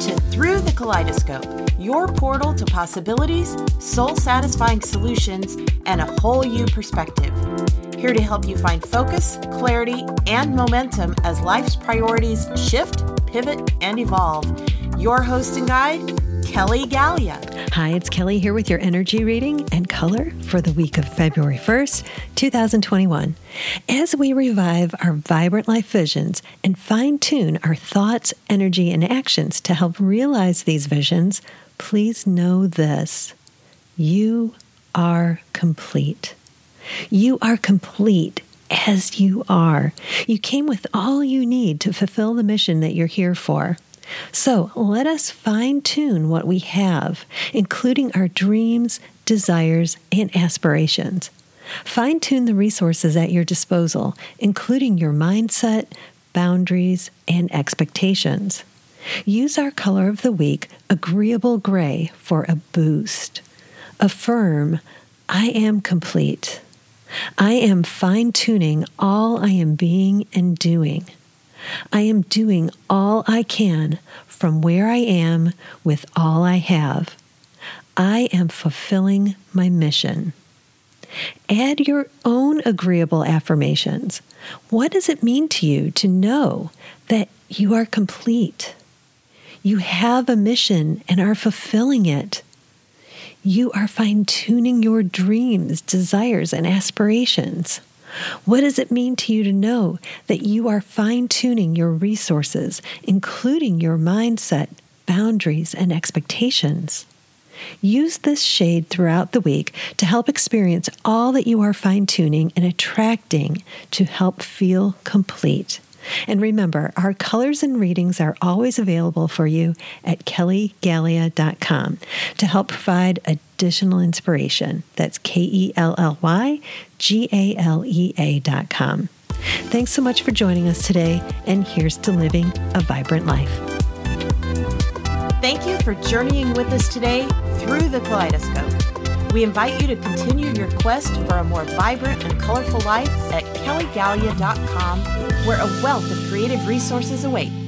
To Through the Kaleidoscope, your portal to possibilities, soul satisfying solutions, and a whole you perspective. Here to help you find focus, clarity, and momentum as life's priorities shift, pivot, and evolve. Your host and guide, Kelly Galea. Hi, it's Kelly here with your energy reading and color for the week of February 1st, 2021. As we revive our vibrant life visions and fine tune our thoughts, energy, and actions to help realize these visions, please know this you are complete. You are complete as you are. You came with all you need to fulfill the mission that you're here for. So let us fine tune what we have, including our dreams, desires, and aspirations. Fine tune the resources at your disposal, including your mindset, boundaries, and expectations. Use our color of the week, agreeable gray, for a boost. Affirm, I am complete. I am fine tuning all I am being and doing. I am doing all I can from where I am with all I have. I am fulfilling my mission. Add your own agreeable affirmations. What does it mean to you to know that you are complete? You have a mission and are fulfilling it. You are fine tuning your dreams, desires, and aspirations. What does it mean to you to know that you are fine tuning your resources, including your mindset, boundaries, and expectations? Use this shade throughout the week to help experience all that you are fine tuning and attracting to help feel complete. And remember, our colors and readings are always available for you at kellygalea.com to help provide additional inspiration. That's K E L L Y G A L E A.com. Thanks so much for joining us today, and here's to living a vibrant life. Thank you for journeying with us today through the kaleidoscope. We invite you to continue your quest for a more vibrant and colorful life at kellygalea.com, where a wealth of creative resources await.